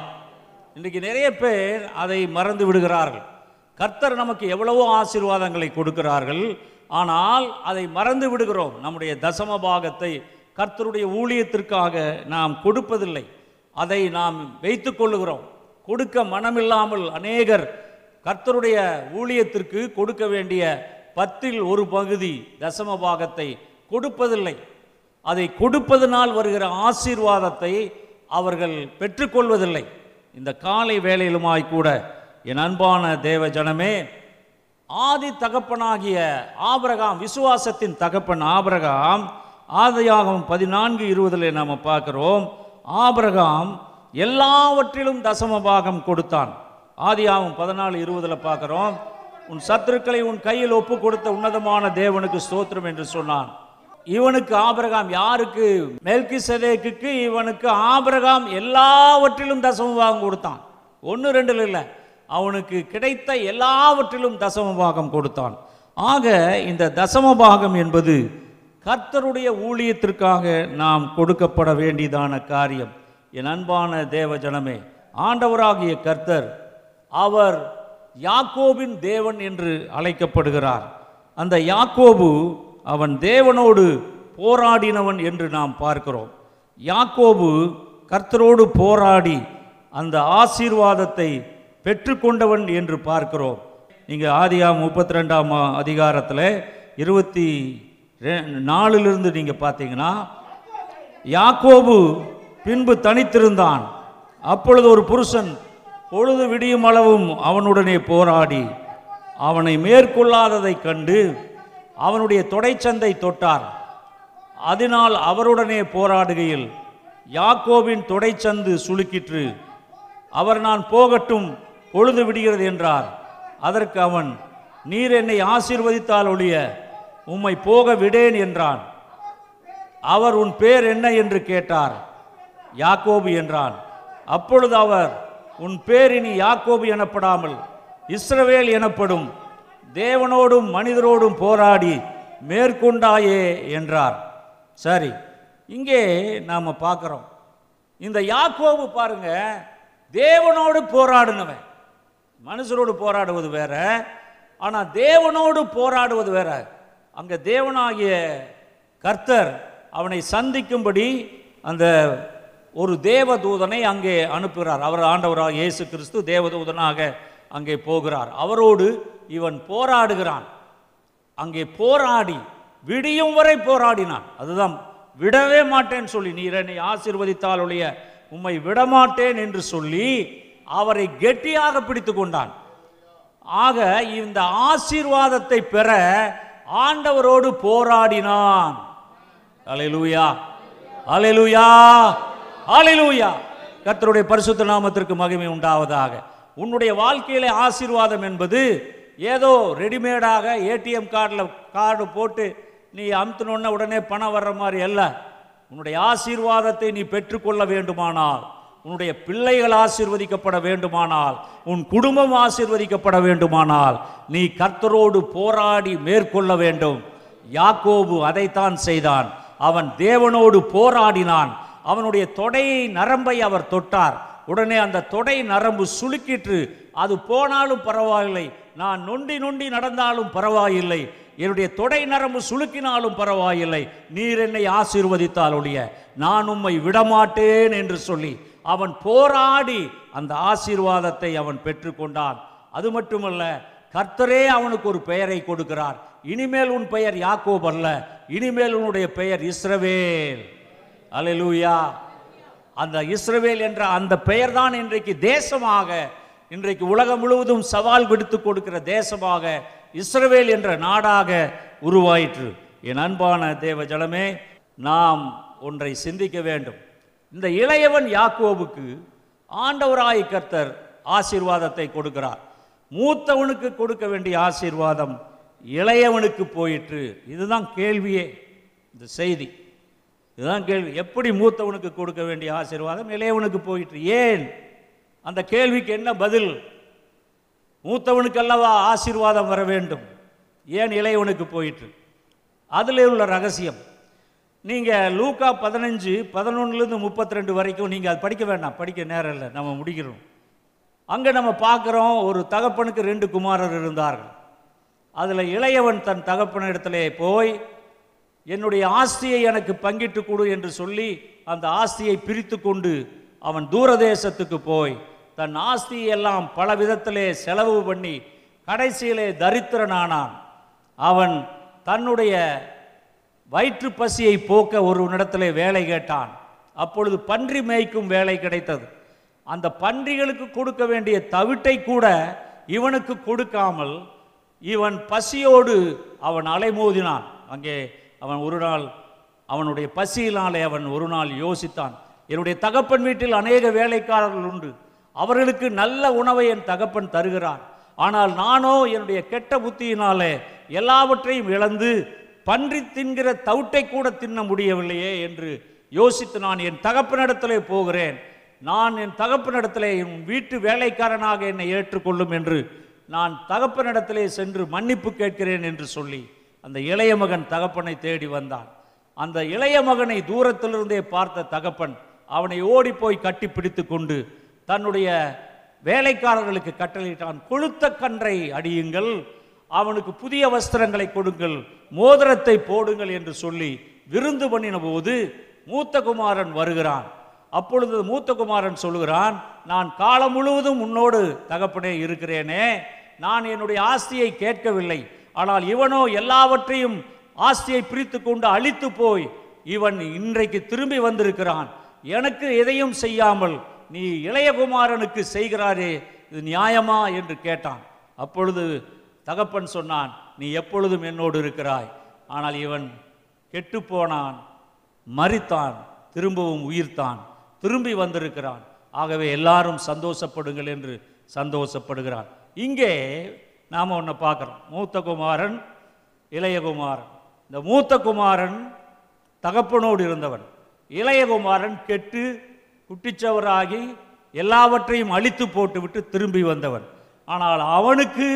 இன்றைக்கு நிறைய பேர் அதை மறந்து விடுகிறார்கள். கர்த்தர் நமக்கு எவ்வளவோ ஆசீர்வாதங்களை கொடுக்கிறார்கள். ஆனால் அதை மறந்து விடுகிறோம். நம்முடைய தசம பாகத்தை கர்த்தருடைய ஊழியத்திற்காக நாம் கொடுப்பதில்லை. அதை நாம் வைத்து கொள்ளுகிறோம். கொடுக்க மனமில்லாமல் அநேகர் கர்த்தருடைய ஊழியத்திற்கு கொடுக்க வேண்டிய பத்தில் ஒரு பகுதி தசம பாகத்தை கொடுப்பதில்லை. அதை கொடுப்பதனால் வருகிற ஆசீர்வாதத்தை அவர்கள் பெற்றுக்கொள்வதில்லை. இந்த காலை வேலையிலுமாய் கூட என் அன்பான தேவ ஜனமே ஆதி தகப்பனாகிய ஆபரகாம் விசுவாசத்தின் தகப்பன் ஆபரகாம் ஆதையாகவும் பதினான்கு இருபதில் நாம் பார்க்கிறோம். ஆபரகாம் எல்லாவற்றிலும் தசம பாகம் கொடுத்தான். ஆதியாவும் பதினாலு இருபதில் பார்க்குறோம். உன் சத்துருக்களை உன் கையில் ஒப்பு கொடுத்த உன்னதமான தேவனுக்கு ஸ்தோத்திரம் என்று சொன்னான். இவனுக்கு ஆபிரகாம் யாருக்கு? மெல்கி சதேக்கு இவனுக்கு ஆபிரகாம் எல்லாவற்றிலும் தசம பாகம் கொடுத்தான். ஒன்று ரெண்டுல இல்லை. அவனுக்கு கிடைத்த எல்லாவற்றிலும் தசம பாகம் கொடுத்தான். ஆக இந்த தசம பாகம் என்பது கர்த்தருடைய ஊழியத்திற்காக நாம் கொடுக்கப்பட வேண்டியதான காரியம். என் அன்பான தேவ ஜனமே ஆண்டவராகிய கர்த்தர் அவர் யாக்கோபின் தேவன் என்று அழைக்கப்படுகிறார். அந்த யாக்கோபு அவன் தேவனோடு போராடினவன் என்று நாம் பார்க்கிறோம். யாக்கோபு கர்த்தரோடு போராடி அந்த ஆசீர்வாதத்தை பெற்றுக்கொண்டவன் என்று பார்க்கிறோம். நீங்கள் ஆதியா முப்பத்தி ரெண்டாம் அதிகாரத்தில் இருபத்தி ரெ- நீங்கள் பார்த்தீங்கன்னா யாக்கோபு பின்பு தனித்திருந்தான். அப்பொழுது ஒரு புருஷன் பொழுது விடியும் அளவும் அவனுடனே போராடி அவனை மேற்கொள்ளாததைக் கண்டு அவனுடைய தொடைச்சந்தை தொட்டார். அதனால் அவருடனே போராடுகையில் யாக்கோவின் தொடைச்சந்து சுளுக்கிற்று. அவர் நான் போகட்டும் பொழுது விடுகிறது என்றார். அதற்கு அவன் நீர் என்னை ஆசீர்வதித்தால் ஒழிய உம்மை போக விடேன் என்றான். அவர் உன் பேர் என்ன? என்று கேட்டார். யாக்கோபு என்றான். அப்பொழுது அவர் உன் பேர் இனி யாக்கோபு எனப்படாமல் இஸ்ரவேல் எனப்படும். தேவனோடும் மனிதரோடும் போராடி மேற்கொண்டாயே என்றார். சரி இங்கே நாம் பார்க்குறோம். இந்த யாக்கோபு பாருங்க தேவனோடு போராடினவன். மனுஷரோடு போராடுவது வேற ஆனால் தேவனோடு போராடுவது வேற. அங்கே தேவனாகிய கர்த்தர் அவனை சந்திக்கும்படி அந்த ஒரு தேவதூதனை அங்கே அனுப்புகிறார். அவர் ஆண்டவராக இயேசு கிறிஸ்து தேவதூதனாக அங்கே போகிறார். அவரோடு இவன் போராடுகிறான். அங்கே போராடி விடியும் வரை போராடினான். அதுதான் விடவே மாட்டேன்னு சொல்லி நீர் என்னை ஆசீர்வதித்தால் ஒழிய உம்மை விடமாட்டேன் என்று சொல்லி அவரை கெட்டியாக பிடித்து கொண்டான். ஆக இந்த ஆசீர்வாதத்தை பெற ஆண்டவரோடு போராடினான். அலையலூயா அலையலூயா ஆலிலூயா கர்த்தருடைய பரிசுத்த நாமத்திற்கு மகிமை உண்டாவதாக. உன்னுடைய வாழ்க்கையில ஆசீர்வாதம் என்பது ஏதோ ரெடிமேடாக ஏடிஎம் கார்டில் கார்டு போட்டு நீ அமுத்தினோடனே உடனே பணம் வர்ற மாதிரி அல்ல. உன்னுடைய ஆசீர்வாதத்தை நீ பெற்றுக்கொள்ள வேண்டுமானால் உன்னுடைய பிள்ளைகள் ஆசீர்வதிக்கப்பட வேண்டுமானால் உன் குடும்பம் ஆசீர்வதிக்கப்பட வேண்டுமானால் நீ கர்த்தரோடு போராடி மேற்கொள்ள வேண்டும். யாக்கோபு அதைத்தான் செய்தான். அவன் தேவனோடு போராடினான். அவனுடைய தொடையை நரம்பை அவர் தொட்டார். உடனே அந்த தொடை நரம்பு சுளுக்கிற்று. அது போனாலும் பரவாயில்லை. நான் நொண்டி நொண்டி நடந்தாலும் பரவாயில்லை. என்னுடைய தொடை நரம்பு சுளுக்கினாலும் பரவாயில்லை. நீர் என்னை ஆசீர்வதித்தாலுடைய நான் உம்மை விடமாட்டேன் என்று சொல்லி அவன் போராடி அந்த ஆசீர்வாதத்தை அவன் பெற்றுக்கொண்டான் அது மட்டுமல்ல கர்த்தரே அவனுக்கு ஒரு பெயரை கொடுக்கிறார். இனிமேல் உன் பெயர் யாக்கோப் அல்ல. இனிமேல் உன்னுடைய பெயர் இஸ்ரவேல். அல்லேலூயா அந்த இஸ்ரவேல் என்ற அந்த பெயர் தான் இன்றைக்கு தேசமாக இன்றைக்கு உலகம் முழுவதும் சவால் விடுத்து கொடுக்கிற தேசமாக இஸ்ரவேல் என்ற நாடாக உருவாயிற்று. என் அன்பான தேவ ஜலமே நாம் ஒன்றை சிந்திக்க வேண்டும். இந்த இளையவன் யாக்கோவுக்கு ஆண்டவராய் கர்த்தர் ஆசீர்வாதத்தை கொடுக்கிறார். மூத்தவனுக்கு கொடுக்க வேண்டிய ஆசீர்வாதம் இளையவனுக்கு போயிற்று. இதுதான் கேள்வியே இந்த செய்தி. இதுதான் கேள்வி. எப்படி மூத்தவனுக்கு கொடுக்க வேண்டிய ஆசீர்வாதம்? இளையவனுக்கு போயிட்டு ஏன்? அந்த கேள்விக்கு என்ன பதில்? மூத்தவனுக்கு அல்லவா ஆசீர்வாதம் வர வேண்டும்? ஏன் இளையவனுக்கு போயிற்று? அதில் உள்ள ரகசியம். நீங்கள் லூக்கா பதினஞ்சு பதினொன்றுலேருந்து முப்பத்தி ரெண்டு வரைக்கும் நீங்கள் அது படிக்க வேண்டாம். படிக்க நேரம் இல்லை. நம்ம முடிக்கிறோம். அங்கே நம்ம பார்க்குறோம் ஒரு தகப்பனுக்கு ரெண்டு குமாரர் இருந்தார்கள். அதில் இளையவன் தன் தகப்பனிடத்திலே போய் என்னுடைய ஆஸ்தியை எனக்கு பங்கிட்டு கொடு என்று சொல்லி அந்த ஆஸ்தியை பிரித்து கொண்டு அவன் தூரதேசத்துக்கு போய் தன் ஆஸ்தியை எல்லாம் பல விதத்திலே செலவு பண்ணி கடைசியிலே தரித்திரனானான். அவன் தன்னுடைய வயிற்று பசியை போக்க ஒரு இடத்திலே வேலை கேட்டான். அப்பொழுது பன்றி மேய்க்கும் வேலை கிடைத்தது. அந்த பன்றிகளுக்கு கொடுக்க வேண்டிய தவிட்டை கூட இவனுக்கு கொடுக்காமல் இவன் பசியோடு அவன் அலைமோதினான். அங்கே அவன் ஒரு நாள் அவனுடைய பசியினாலே அவன் ஒரு நாள் யோசித்தான். என்னுடைய தகப்பன் வீட்டில் அநேக வேலைக்காரர்கள் உண்டு. அவர்களுக்கு நல்ல உணவை என் தகப்பன் தருகிறான் ஆனால் நானோ என்னுடைய கெட்ட புத்தியினாலே எல்லாவற்றையும் இழந்து பன்றி தின்கிற தவிட்டை கூட தின்ன முடியவில்லையே என்று யோசித்து நான் என் தகப்பனிடத்திலே போகிறேன். நான் என் தகப்பனிடத்திலே என் வீட்டு வேலைக்காரனாக என்னை ஏற்றுக்கொள்ளும் என்று நான் தகப்பனிடத்திலே சென்று மன்னிப்பு கேட்கிறேன் என்று சொல்லி அந்த இளைய மகன் தகப்பனை தேடி வந்தான். அந்த இளைய மகனை தூரத்திலிருந்தே பார்த்த தகப்பன் அவனை ஓடி போய் கட்டி பிடித்து கொண்டு தன்னுடைய வேலைக்காரர்களுக்கு கட்டளையிட்டான் கொழுத்த கன்றை அடியுங்கள் அவனுக்கு புதிய வஸ்திரங்களை கொடுங்கள் மோதிரத்தை போடுங்கள் என்று சொல்லி விருந்து பண்ணின போது மூத்த குமாரன் வருகிறான். அப்பொழுது மூத்த குமாரன் சொல்லுகிறான் நான் காலம் முழுவதும் உன்னோடு தகப்பனே இருக்கிறேனே நான் என்னுடைய ஆஸ்தியை கேட்கவில்லை ஆனால் இவனோ எல்லாவற்றையும் ஆஸ்தியை பிரித்து கொண்டு அழித்து போய் இவன் இன்றைக்கு திரும்பி வந்திருக்கிறான். எனக்கு எதையும் செய்யாமல் நீ இளையகுமாரனுக்கு செய்கிறாரே இது நியாயமா என்று கேட்டான். அப்பொழுது தகப்பன் சொன்னான் நீ எப்பொழுதும் என்னோடு இருக்கிறாய். ஆனால் இவன் கெட்டுப்போனான் மறித்தான் திரும்பவும் உயிர்த்தான் திரும்பி வந்திருக்கிறான். ஆகவே எல்லாரும் சந்தோஷப்படுங்கள் என்று சந்தோஷப்படுகிறான் இங்கே நாம் ஒன்று பார்க்குறோம். மூத்த குமாரன் இளையகுமாரன் இந்த மூத்த குமாரன் தகப்பனோடு இருந்தவன். இளையகுமாரன் கெட்டு குட்டிச்சவராகி எல்லாவற்றையும் அழித்து போட்டுவிட்டு திரும்பி வந்தவன். ஆனால் அவனுக்கு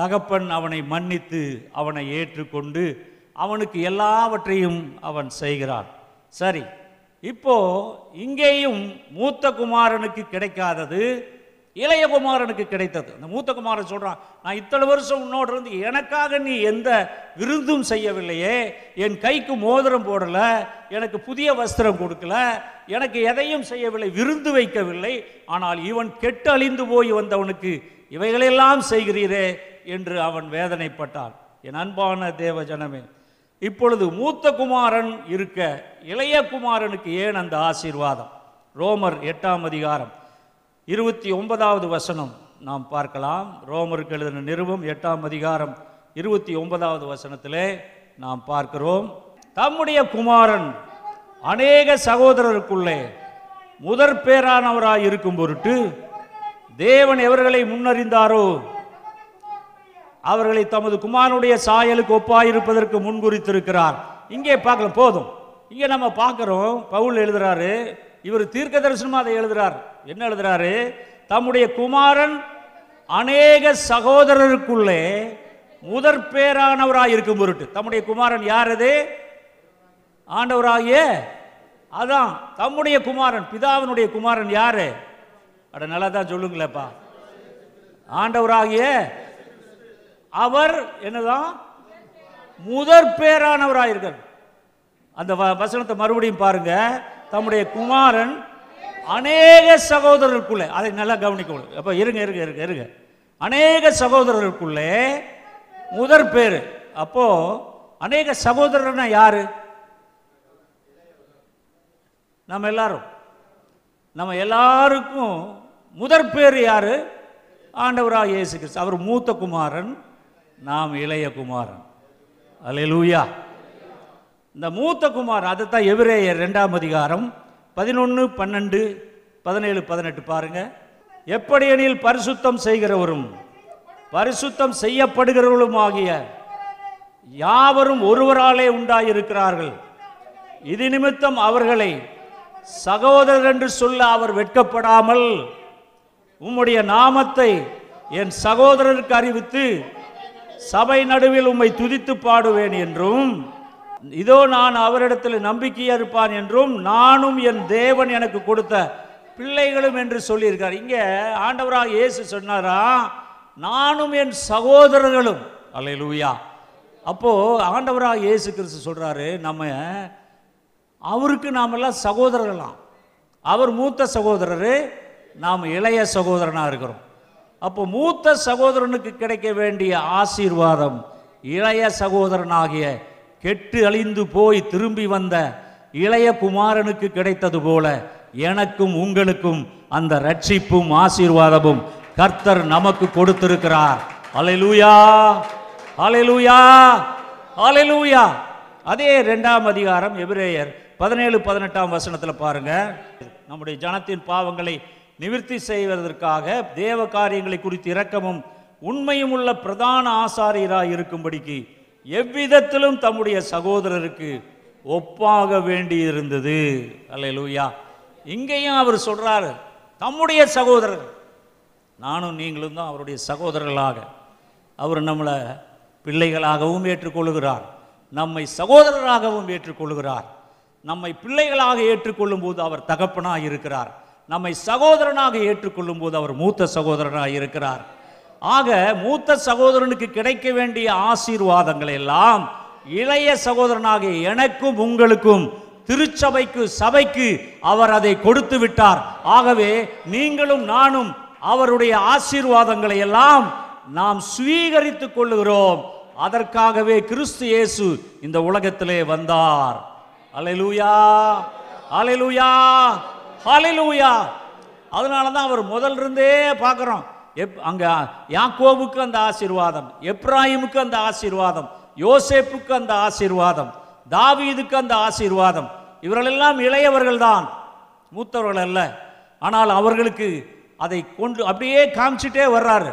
தகப்பன் அவனை மன்னித்து அவனை ஏற்றுக்கொண்டு அவனுக்கு எல்லாவற்றையும் அவன் செய்கிறான். சரி இப்போ இங்கேயும் மூத்த குமாரனுக்கு கிடைக்காதது இளைய குமாரனுக்கு கிடைத்தது. அந்த மூத்த குமாரன் சொல்கிறான் நான் இத்தனை வருஷம் உன்னோடு இருந்து எனக்காக நீ எந்த விருந்தும் செய்யவில்லையே. என் கைக்கு மோதிரம் போடல எனக்கு புதிய வஸ்திரம் கொடுக்கல எனக்கு எதையும் செய்யவில்லை விருந்து வைக்கவில்லை. ஆனால் இவன் கெட்டு அழிந்து போய் வந்தவனுக்கு இவைகளெல்லாம் செய்கிறீரே என்று அவன் வேதனைப்பட்டான். என் அன்பான தேவ ஜனமே இப்பொழுது மூத்த குமாரன் இருக்க இளைய குமாரனுக்கு ஏன் அந்த ஆசீர்வாதம்? ரோமர் எட்டாம் அதிகாரம். இருபத்தி ஒன்பதாவது வசனம் நாம் பார்க்கலாம். ரோமருக்கு எழுதின நிருபம் எட்டாம் அதிகாரம் இருபத்தி ஒன்பதாவது வசனத்திலே நாம் பார்க்கிறோம். தம்முடைய குமாரன் அநேக சகோதரருக்குள்ளே முதற் பேரானவராய் இருக்கும் பொருட்டு தேவன் எவர்களை முன்னறிந்தாரோ அவர்களை தமது குமாரனுடைய சாயலுக்கு ஒப்பாயிருப்பதற்கு முன்குறித்திருக்கிறார். இங்கே பார்க்கலாம் போதும். இங்கே நம்ம பார்க்குறோம் பவுல் எழுதுறாரு இவர் தீர்க்க தரிசனமாக அதை எழுதுறார். என்ன எழுதுறாரு? தம்முடைய குமாரன் அநேக சகோதரருக்குள்ளே முதற் பேரானவராக இருக்கும் பொருட்டு. தம்முடைய குமாரன் யார் அது? ஆண்டவராகிய அதான் தம்முடைய குமாரன் பிதாவினுடைய குமாரன் யார்? அட நல்லா தான் சொல்லுங்களேப்பா. ஆண்டவராகிய அவர் என்னதான்? முதற் பேரானவராயிருக்கார் அந்த வ- வசனத்தை மறுபடியும் பாருங்கள் தம்முடைய குமாரன் அநேக சகோதரருக்குள்ளே அதை நல்லா கவனிக்கணும். அப்போ இருங்க இருங்க இருங்க இருங்க. அநேக சகோதரருக்குள்ளே முதற் பேர் அப்போ அநேக சகோதரர்னா யாரு? நம்ம எல்லாரும். நம்ம எல்லாருக்கும் முதற் பேர் யாரு? ஆண்டவராக இயேசு கிறிஸ்து. அவர் மூத்த குமாரன் நாம் இளைய குமாரன். அல்லேலூயா. இந்த மூத்த குமாரன் அதுதான் எபிரேயர் ரெண்டாம் அதிகாரம் பதினொன்று பன்னெண்டு பதினேழு பதினெட்டு பாருங்க. எப்படியெனில் பரிசுத்தம் செய்கிறவரும் பரிசுத்தம் செய்யப்படுகிறவர்களும் ஆகிய யாவரும் ஒருவராலே உண்டாயிருக்கிறார்கள். இது நிமித்தம் அவர்களை சகோதரர் என்று சொல்ல அவர் வெட்கப்படாமல் உம்முடைய நாமத்தை என் சகோதரருக்கு அறிவித்து சபை நடுவில் உம்மை துதித்து பாடுவேன் என்றும் இதோ நான் அவரிடத்தில் நம்பிக்கையாக இருப்பான் என்றும் நானும் என் தேவன் எனக்கு கொடுத்த பிள்ளைகளும் என்று சொல்லியிருக்கார். இங்கே ஆண்டவராக இயேசு சொன்னாரா நானும் என் சகோதரர்களும். அல்லேலூயா. அப்போது ஆண்டவராக இயேசு கிறிஸ்து சொல்கிறாரு நம்ம அவருக்கு நாமெல்லாம் சகோதரர்களாம். அவர் மூத்த சகோதரர் நாம் இளைய சகோதரனாக இருக்கிறோம். அப்போ மூத்த சகோதரனுக்கு கிடைக்க வேண்டிய ஆசீர்வாதம் இளைய சகோதரனாகிய கெட்டு அழிந்து போய் திரும்பி வந்த இளைய குமாரனுக்கு கிடைத்தது போல எனக்கும் உங்களுக்கும் அந்த ரட்சிப்பும் ஆசீர்வாதமும் கர்த்தர் நமக்கு கொடுத்திருக்கிறார். அலைலூயா அலைலூயா அலைலூயா அதே ரெண்டாம் அதிகாரம் எபிரேயர் பதினேழு பதினெட்டாம் வசனத்தில் பாருங்க. நம்முடைய ஜனத்தின் பாவங்களை நிவிர்த்தி செய்வதற்காக தேவ காரியங்களை குறித்து இரக்கமும் உண்மையும் உள்ள பிரதான ஆசாரியராக இருக்கும்படிக்கு எவ்விதத்திலும் தம்முடைய சகோதரருக்கு ஒப்பாக வேண்டியிருந்தது. அல்லேலூயா. இங்கேயும் அவர் சொல்றாரு தம்முடைய சகோதரர். நானும் நீங்களும் தான் அவருடைய சகோதரர்களாக. அவர் நம்மளை பிள்ளைகளாகவும் ஏற்றுக்கொள்கிறார் நம்மை சகோதரராகவும் ஏற்றுக்கொள்கிறார் நம்மை பிள்ளைகளாக ஏற்றுக்கொள்ளும் போது அவர் தகப்பனாக இருக்கிறார். நம்மை சகோதரனாக ஏற்றுக்கொள்ளும் போது அவர் மூத்த சகோதரனாக இருக்கிறார். ஆக மூத்த சகோதரனுக்கு கிடைக்க வேண்டிய ஆசீர்வாதங்களை எல்லாம் இளைய சகோதரனாகிய எனக்கும் உங்களுக்கும் திருச்சபைக்கு சபைக்கு அவர் அதை கொடுத்து விட்டார். ஆகவே நீங்களும் நானும் அவருடைய ஆசீர்வாதங்களை எல்லாம் நாம் சுவீகரித்துக் கொள்ளுகிறோம். அதற்காகவே கிறிஸ்து இயேசு இந்த உலகத்திலே வந்தார். அலைலூயா அலைலூயா அலைலூயா அதனால தான் அவர் முதல்ல இருந்தே பார்க்குறோம். எப் அங்கே யாக்கோவுக்கு அந்த ஆசீர்வாதம் எப்ராஹிமுக்கு அந்த ஆசீர்வாதம் யோசேப்புக்கு அந்த ஆசீர்வாதம் தாவீதுக்கு அந்த ஆசீர்வாதம். இவர்களெல்லாம் இளையவர்கள் தான் மூத்தவர்கள் அல்ல. ஆனால் அவர்களுக்கு அதை கொண்டு அப்படியே காமிச்சிட்டே வர்றாரு.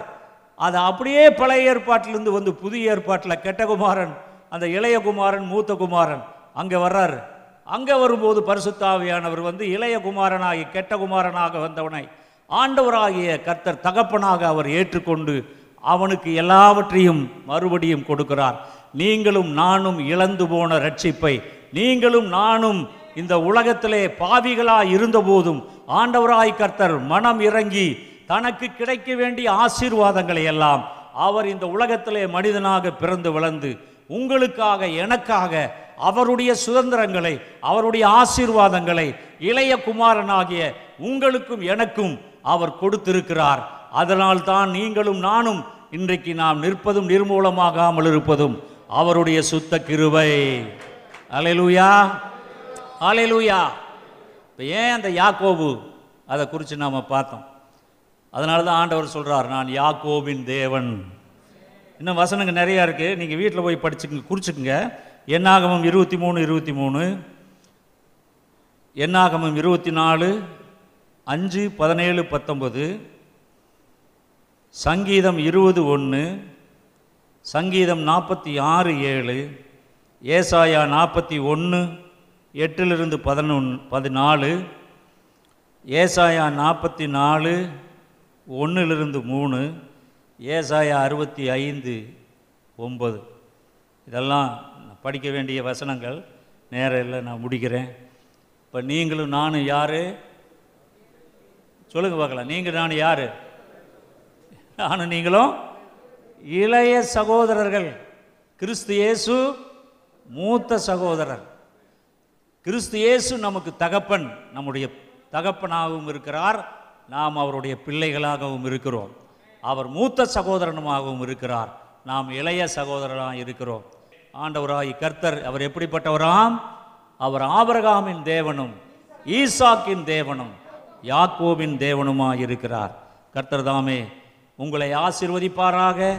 அது அப்படியே பழைய ஏற்பாட்டிலிருந்து வந்து புதிய ஏற்பாட்டில் கெட்ட குமாரன் அந்த இளைய குமாரன் மூத்த குமாரன் அங்கே வர்றாரு. அங்கே வரும்போது பரிசுத்தாவியானவர் வந்து இளைய குமாரனாகி கெட்ட குமாரனாக வந்தவனை ஆண்டவராகிய கர்த்தர் தகப்பனாக அவர் ஏற்றுக்கொண்டு அவனுக்கு எல்லாவற்றையும் மறுபடியும் கொடுக்கிறார். நீங்களும் நானும் இழந்து போன ரட்சிப்பை நீங்களும் நானும் இந்த உலகத்திலே பாவிகளாய் இருந்தபோதும் ஆண்டவராய் கர்த்தர் மனம் இறங்கி தனக்கு கிடைக்க வேண்டிய ஆசீர்வாதங்களை எல்லாம் அவர் இந்த உலகத்திலே மனிதனாக பிறந்து வளர்ந்து உங்களுக்காக எனக்காக அவருடைய சுதந்திரங்களை அவருடைய ஆசீர்வாதங்களை இளைய குமாரனாகிய உங்களுக்கும் எனக்கும் அவர் கொடுத்திருக்கிறார். அதனால் தான் நீங்களும் நானும் இன்றைக்கு நாம் நிற்பதும் நிர்மூலமாகாமல் இருப்பதும் அவருடைய சுத்த கிருவை அலையலூயா. அலையலூயா. இப்போ ஏன் அந்த யாக்கோபு? அதை குறித்து நாம் பார்த்தோம். அதனால தான் ஆண்டவர் சொல்கிறார் நான் யாக்கோபின் தேவன். இன்னும் வசனங்க நிறையா இருக்குது நீங்கள் வீட்டில் போய் படிச்சுக்கங்க குறிச்சுக்குங்க. என்னாகமம் இருபத்தி மூணு இருபத்தி மூணு. என்னாகமம் இருபத்தி நாலு அஞ்சு பதினேழு பத்தொம்பது சங்கீதம் இருபது ஒன்று சங்கீதம் நாற்பத்தி ஆறு ஏழு ஏசாயா நாற்பத்தி ஒன்று எட்டிலிருந்து பதினொன்று பதினாலு ஏசாயா நாற்பத்தி நாலு ஒன்றிலிருந்து மூணு ஏசாயா அறுபத்தி ஐந்து ஒம்பது இதெல்லாம் படிக்க வேண்டிய வசனங்கள். நேரம் இல்லை நான் முடிக்கிறேன். இப்போ நீங்களும் நானும் யார்? சொல்லுங்க பார்க்கலாம். நீங்கள் நான் யார்? நானும் நீங்களும் இளைய சகோதரர்கள். கிறிஸ்து இயேசு மூத்த சகோதரர். கிறிஸ்து இயேசு நமக்கு தகப்பன். நம்முடைய தகப்பனாகவும் இருக்கிறார். நாம் அவருடைய பிள்ளைகளாகவும் இருக்கிறோம். அவர் மூத்த சகோதரனுமாகவும் இருக்கிறார். நாம் இளைய சகோதரராக இருக்கிறோம். ஆண்டவராய் கர்த்தர் அவர் எப்படிப்பட்டவராம்? அவர் ஆபரகாமின் தேவனும் ஈசாக்கின் தேவனும். யாக்கோவின் தேவனுமாயிருக்கிறார். இருக்கிறார் உங்களை ஆசீர்வதிப்பாராக.